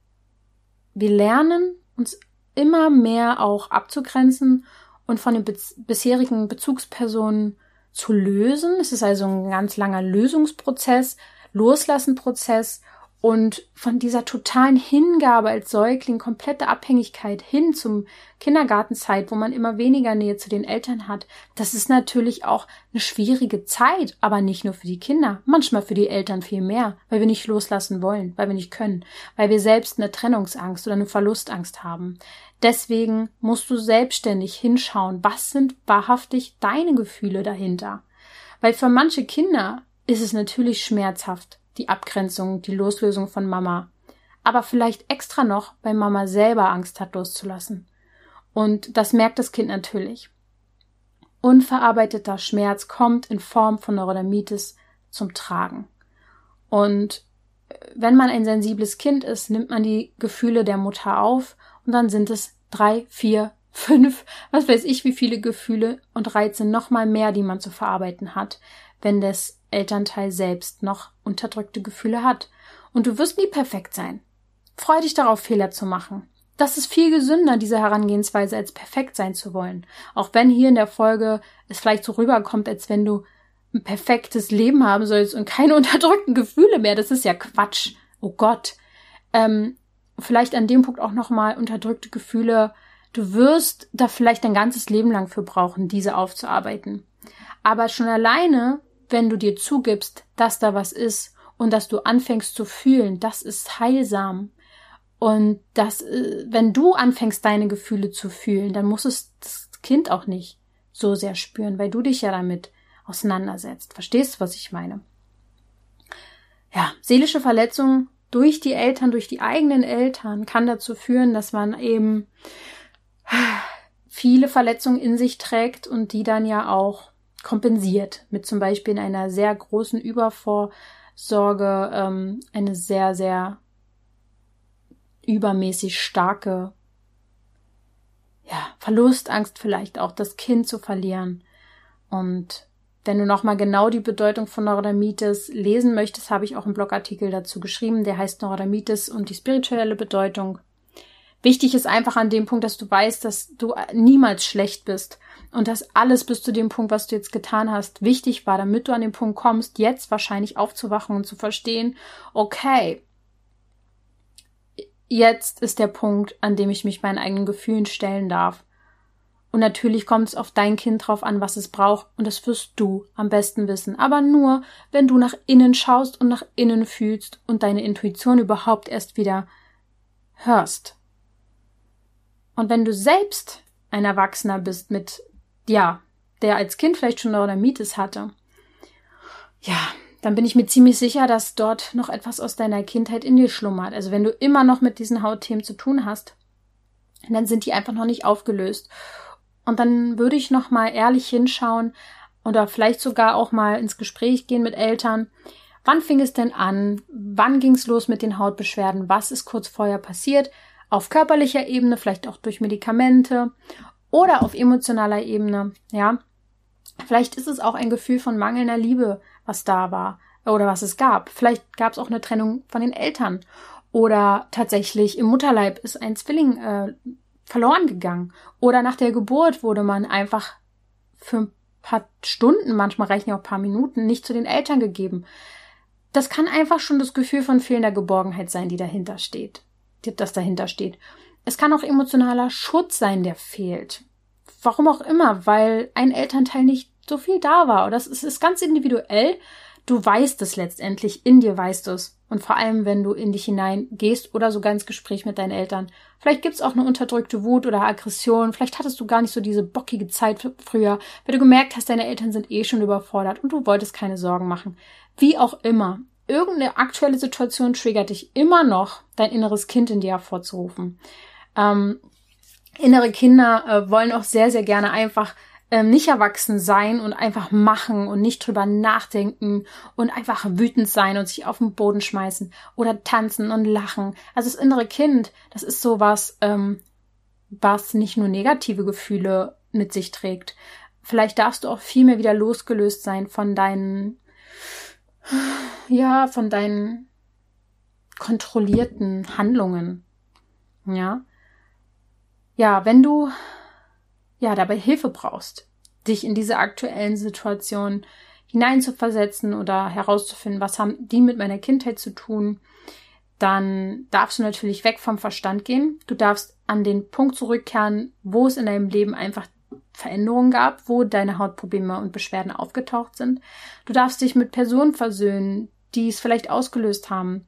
Wir lernen uns immer mehr auch abzugrenzen und von den bisherigen Bezugspersonen zu lösen. Es ist also ein ganz langer Lösungsprozess, Loslassenprozess und von dieser totalen Hingabe als Säugling, komplette Abhängigkeit hin zum Kindergartenzeit, wo man immer weniger Nähe zu den Eltern hat, das ist natürlich auch eine schwierige Zeit, aber nicht nur für die Kinder, manchmal für die Eltern viel mehr, weil wir nicht loslassen wollen, weil wir nicht können, weil wir selbst eine Trennungsangst oder eine Verlustangst haben. Deswegen musst du selbstständig hinschauen, was sind wahrhaftig deine Gefühle dahinter. Weil für manche Kinder ist es natürlich schmerzhaft, die Abgrenzung, die Loslösung von Mama. Aber vielleicht extra noch, weil Mama selber Angst hat loszulassen. Und das merkt das Kind natürlich. Unverarbeiteter Schmerz kommt in Form von Neurodermitis zum Tragen. Und wenn man ein sensibles Kind ist, nimmt man die Gefühle der Mutter auf und dann sind es drei, vier, fünf, was weiß ich, wie viele Gefühle und Reize nochmal mehr, die man zu verarbeiten hat, wenn das Elternteil selbst noch unterdrückte Gefühle hat. Und du wirst nie perfekt sein. Freu dich darauf, Fehler zu machen. Das ist viel gesünder, diese Herangehensweise, als perfekt sein zu wollen. Auch wenn hier in der Folge es vielleicht so rüberkommt, als wenn du ein perfektes Leben haben sollst und keine <laughs> unterdrückten Gefühle mehr. Das ist ja Quatsch. Oh Gott. Ähm, vielleicht an dem Punkt auch nochmal unterdrückte Gefühle. Du wirst da vielleicht dein ganzes Leben lang für brauchen, diese aufzuarbeiten. Aber schon alleine wenn du dir zugibst, dass da was ist und dass du anfängst zu fühlen, das ist heilsam. Und das, äh, wenn du anfängst, deine Gefühle zu fühlen, dann muss es das Kind auch nicht so sehr spüren, weil du dich ja damit auseinandersetzt. Verstehst du, was ich meine? Ja, seelische Verletzung durch die Eltern, durch die eigenen Eltern kann dazu führen, dass man eben viele Verletzungen in sich trägt und die dann ja auch kompensiert mit zum Beispiel in einer sehr großen Übervorsorge ähm, eine sehr, sehr übermäßig starke ja, Verlustangst vielleicht auch, das Kind zu verlieren. Und wenn du nochmal genau die Bedeutung von Neurodermitis lesen möchtest, habe ich auch einen Blogartikel dazu geschrieben, der heißt Neurodermitis und die spirituelle Bedeutung. Wichtig ist einfach an dem Punkt, dass du weißt, dass du niemals schlecht bist und dass alles bis zu dem Punkt, was du jetzt getan hast, wichtig war, damit du an den Punkt kommst, jetzt wahrscheinlich aufzuwachen und zu verstehen, okay, jetzt ist der Punkt, an dem ich mich meinen eigenen Gefühlen stellen darf. Und natürlich kommt es auf dein Kind drauf an, was es braucht, und das wirst du am besten wissen. Aber nur, wenn du nach innen schaust und nach innen fühlst und deine Intuition überhaupt erst wieder hörst. Und wenn du selbst ein Erwachsener bist mit, ja, der als Kind vielleicht schon Neurodermitis hatte, ja, dann bin ich mir ziemlich sicher, dass dort noch etwas aus deiner Kindheit in dir schlummert. Also wenn du immer noch mit diesen Hautthemen zu tun hast, dann sind die einfach noch nicht aufgelöst. Und dann würde ich noch mal ehrlich hinschauen oder vielleicht sogar auch mal ins Gespräch gehen mit Eltern. Wann fing es denn an? Wann ging es los mit den Hautbeschwerden? Was ist kurz vorher passiert? Auf körperlicher Ebene, vielleicht auch durch Medikamente oder auf emotionaler Ebene, ja. Vielleicht ist es auch ein Gefühl von mangelnder Liebe, was da war oder was es gab. Vielleicht gab es auch eine Trennung von den Eltern oder tatsächlich im Mutterleib ist ein Zwilling äh, verloren gegangen oder nach der Geburt wurde man einfach für ein paar Stunden, manchmal reichen ja auch ein paar Minuten, nicht zu den Eltern gegeben. Das kann einfach schon das Gefühl von fehlender Geborgenheit sein, die dahinter steht, das dahinter steht. Es kann auch emotionaler Schutz sein, der fehlt. Warum auch immer, weil ein Elternteil nicht so viel da war. Das ist, ist ganz individuell. Du weißt es letztendlich, in dir weißt es. Und vor allem, wenn du in dich hinein gehst oder sogar ins Gespräch mit deinen Eltern. Vielleicht gibt's auch eine unterdrückte Wut oder Aggression. Vielleicht hattest du gar nicht so diese bockige Zeit früher, weil du gemerkt hast, deine Eltern sind eh schon überfordert und du wolltest keine Sorgen machen. Wie auch immer. Irgendeine aktuelle Situation triggert dich immer noch, dein inneres Kind in dir hervorzurufen. Ähm, innere Kinder äh, wollen auch sehr, sehr gerne einfach ähm, nicht erwachsen sein und einfach machen und nicht drüber nachdenken und einfach wütend sein und sich auf den Boden schmeißen oder tanzen und lachen. Also das innere Kind, das ist sowas, ähm, was nicht nur negative Gefühle mit sich trägt. Vielleicht darfst du auch viel mehr wieder losgelöst sein von deinen, ja, von deinen kontrollierten Handlungen. Ja. Ja, wenn du ja dabei Hilfe brauchst, dich in diese aktuellen Situationen hineinzuversetzen oder herauszufinden, was haben die mit meiner Kindheit zu tun, dann darfst du natürlich weg vom Verstand gehen. Du darfst an den Punkt zurückkehren, wo es in deinem Leben einfach Veränderungen gab, wo deine Hautprobleme und Beschwerden aufgetaucht sind. Du darfst dich mit Personen versöhnen, die es vielleicht ausgelöst haben.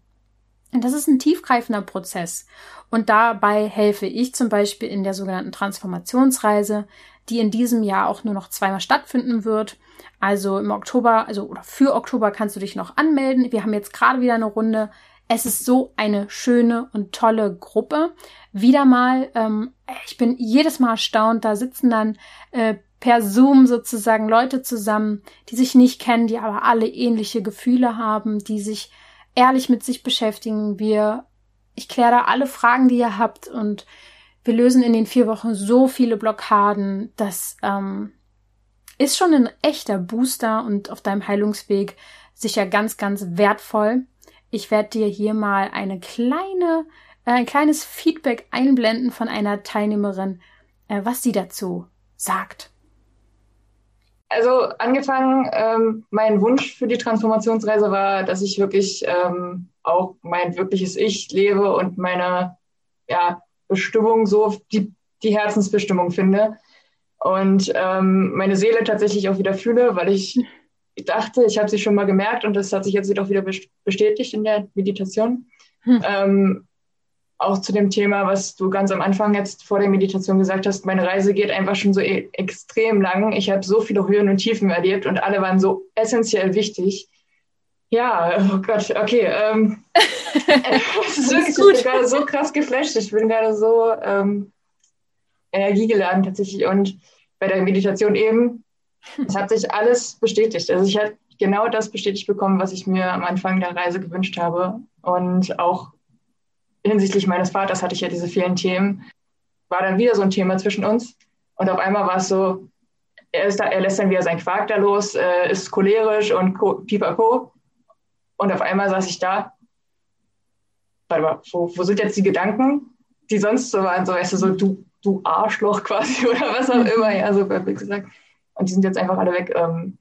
Und das ist ein tiefgreifender Prozess. Und dabei helfe ich zum Beispiel in der sogenannten Transformationsreise, die in diesem Jahr auch nur noch zweimal stattfinden wird. Also im Oktober, also oder für Oktober kannst du dich noch anmelden. Wir haben jetzt gerade wieder eine Runde. Es ist so eine schöne und tolle Gruppe. Wieder mal, ähm, ich bin jedes Mal erstaunt, da sitzen dann äh, per Zoom sozusagen Leute zusammen, die sich nicht kennen, die aber alle ähnliche Gefühle haben, die sich ehrlich mit sich beschäftigen. Wir, ich kläre da alle Fragen, die ihr habt und wir lösen in den vier Wochen so viele Blockaden. Das ähm, ist schon ein echter Booster und auf deinem Heilungsweg sicher ganz, ganz wertvoll. Ich werde dir hier mal eine kleine, äh, ein kleines Feedback einblenden von einer Teilnehmerin, äh, was sie dazu sagt. Also angefangen, ähm, mein Wunsch für die Transformationsreise war, dass ich wirklich ähm, auch mein wirkliches Ich lebe und meine ja, Bestimmung so die, die Herzensbestimmung finde. Und ähm, meine Seele tatsächlich auch wieder fühle, weil ich dachte, ich habe sie schon mal gemerkt und das hat sich jetzt auch wieder bestätigt in der Meditation. Hm. Ähm, auch zu dem Thema, was du ganz am Anfang jetzt vor der Meditation gesagt hast, meine Reise geht einfach schon so e extrem lang. Ich habe so viele Höhen und Tiefen erlebt und alle waren so essentiell wichtig. Ja, oh Gott, okay. Ähm, <laughs> das ist wirklich, ich bin gerade so krass geflasht. Ich bin gerade so, ähm, energiegeladen tatsächlich und bei der Meditation eben, es hat sich alles bestätigt. Also ich habe genau das bestätigt bekommen, was ich mir am Anfang der Reise gewünscht habe. Und auch hinsichtlich meines Vaters hatte ich ja diese vielen Themen, war dann wieder so ein Thema zwischen uns. Und auf einmal war es so, er, da, er lässt dann wieder seinen Quark da los, äh, ist cholerisch und pipapo. Und auf einmal saß ich da. Warte mal, wo, wo sind jetzt die Gedanken, die sonst so waren? So, weißt du, so, du, du Arschloch <laughs> quasi oder was auch immer, ja, so wirklich gesagt. Und die sind jetzt einfach alle weg. Ähm,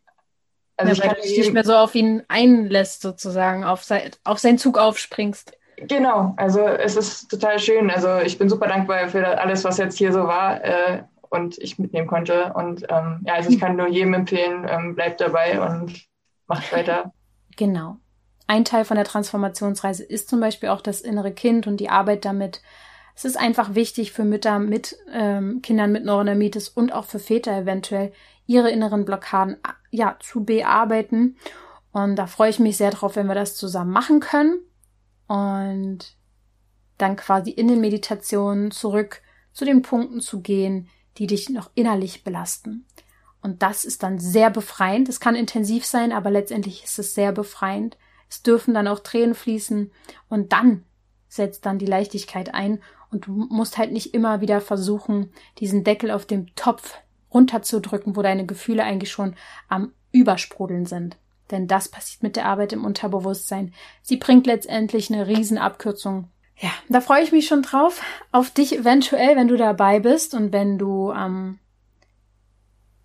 also ja, ich weil du dich nicht mehr so auf ihn einlässt, sozusagen, auf, sein, auf seinen Zug aufspringst. Genau, also es ist total schön. Also ich bin super dankbar für alles, was jetzt hier so war äh, und ich mitnehmen konnte. Und ähm, ja, also ich kann nur jedem empfehlen, ähm, bleibt dabei und macht weiter. <laughs> Genau. Ein Teil von der Transformationsreise ist zum Beispiel auch das innere Kind und die Arbeit damit. Es ist einfach wichtig für Mütter mit ähm, Kindern mit Neurodermitis und auch für Väter eventuell, ihre inneren Blockaden ja zu bearbeiten. Und da freue ich mich sehr drauf, wenn wir das zusammen machen können und dann quasi in den Meditationen zurück zu den Punkten zu gehen, die dich noch innerlich belasten. Und das ist dann sehr befreiend. Es kann intensiv sein, aber letztendlich ist es sehr befreiend. Es dürfen dann auch Tränen fließen und dann setzt dann die Leichtigkeit ein und du musst halt nicht immer wieder versuchen, diesen Deckel auf dem Topf runterzudrücken, wo deine Gefühle eigentlich schon am Übersprudeln sind. Denn das passiert mit der Arbeit im Unterbewusstsein. Sie bringt letztendlich eine Riesenabkürzung. Ja, da freue ich mich schon drauf. Auf dich eventuell, wenn du dabei bist und wenn du ähm,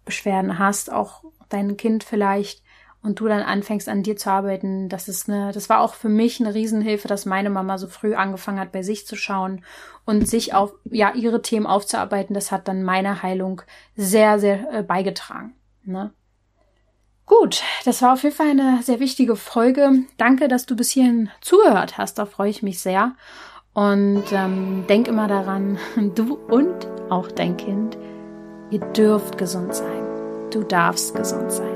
Beschwerden hast, auch dein Kind vielleicht und du dann anfängst an dir zu arbeiten, das ist eine, das war auch für mich eine Riesenhilfe, dass meine Mama so früh angefangen hat, bei sich zu schauen und sich auf, ja, ihre Themen aufzuarbeiten. Das hat dann meiner Heilung sehr, sehr äh, beigetragen. Ne? Gut, das war auf jeden Fall eine sehr wichtige Folge. Danke, dass du bis hierhin zugehört hast. Da freue ich mich sehr. Und ähm, denk immer daran, <laughs> du und auch dein Kind, ihr dürft gesund sein. Du darfst gesund sein.